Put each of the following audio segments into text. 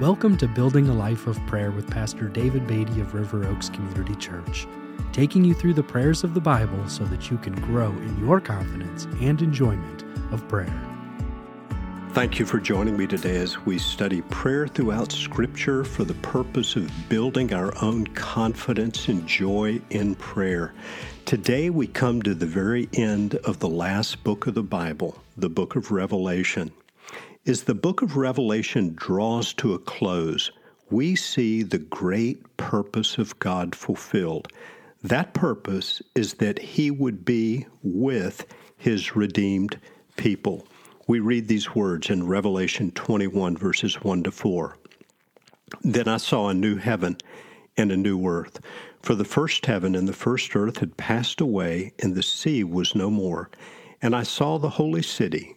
Welcome to Building a Life of Prayer with Pastor David Beatty of River Oaks Community Church, taking you through the prayers of the Bible so that you can grow in your confidence and enjoyment of prayer. Thank you for joining me today as we study prayer throughout Scripture for the purpose of building our own confidence and joy in prayer. Today we come to the very end of the last book of the Bible, the book of Revelation. As the book of Revelation draws to a close, we see the great purpose of God fulfilled. That purpose is that He would be with His redeemed people. We read these words in Revelation 21, verses 1 to 4. Then I saw a new heaven and a new earth. For the first heaven and the first earth had passed away, and the sea was no more. And I saw the holy city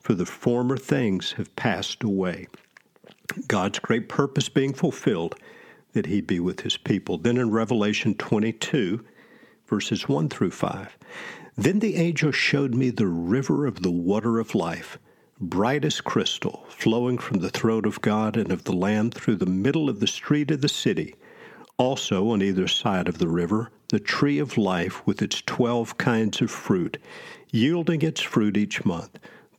for the former things have passed away. God's great purpose being fulfilled, that he be with his people. Then in Revelation 22, verses 1 through 5, then the angel showed me the river of the water of life, bright as crystal, flowing from the throne of God and of the Lamb through the middle of the street of the city. Also, on either side of the river, the tree of life with its twelve kinds of fruit, yielding its fruit each month.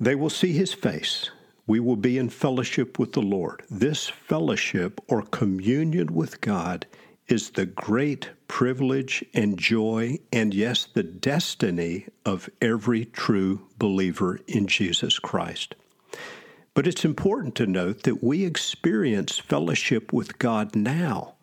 They will see his face. We will be in fellowship with the Lord. This fellowship or communion with God is the great privilege and joy, and yes, the destiny of every true believer in Jesus Christ. But it's important to note that we experience fellowship with God now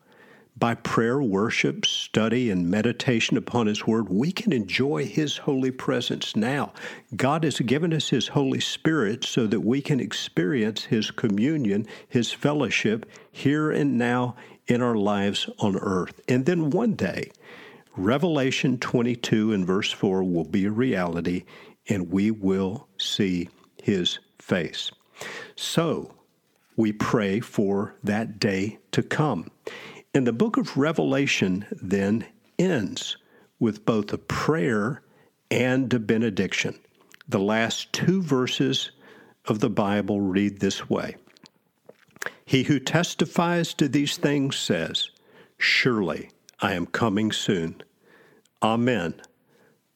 by prayer, worship, study, and meditation upon His Word, we can enjoy His holy presence now. God has given us His Holy Spirit so that we can experience His communion, His fellowship here and now in our lives on earth. And then one day, Revelation 22 and verse 4 will be a reality, and we will see His face. So, we pray for that day to come. And the book of Revelation then ends with both a prayer and a benediction. The last two verses of the Bible read this way He who testifies to these things says, Surely I am coming soon. Amen.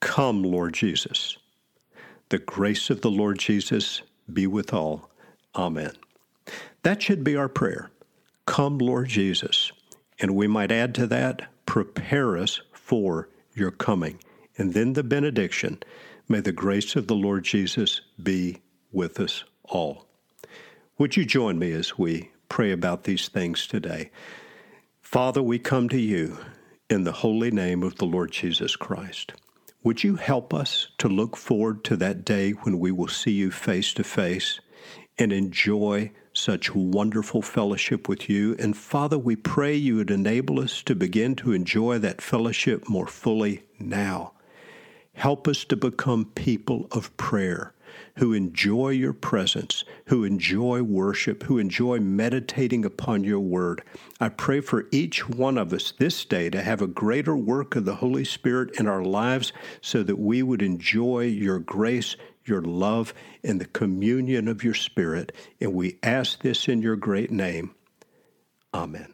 Come, Lord Jesus. The grace of the Lord Jesus be with all. Amen. That should be our prayer. Come, Lord Jesus. And we might add to that, prepare us for your coming. And then the benediction may the grace of the Lord Jesus be with us all. Would you join me as we pray about these things today? Father, we come to you in the holy name of the Lord Jesus Christ. Would you help us to look forward to that day when we will see you face to face and enjoy such wonderful fellowship with you. And Father, we pray you would enable us to begin to enjoy that fellowship more fully now. Help us to become people of prayer who enjoy your presence, who enjoy worship, who enjoy meditating upon your word. I pray for each one of us this day to have a greater work of the Holy Spirit in our lives so that we would enjoy your grace, your love, and the communion of your Spirit. And we ask this in your great name. Amen.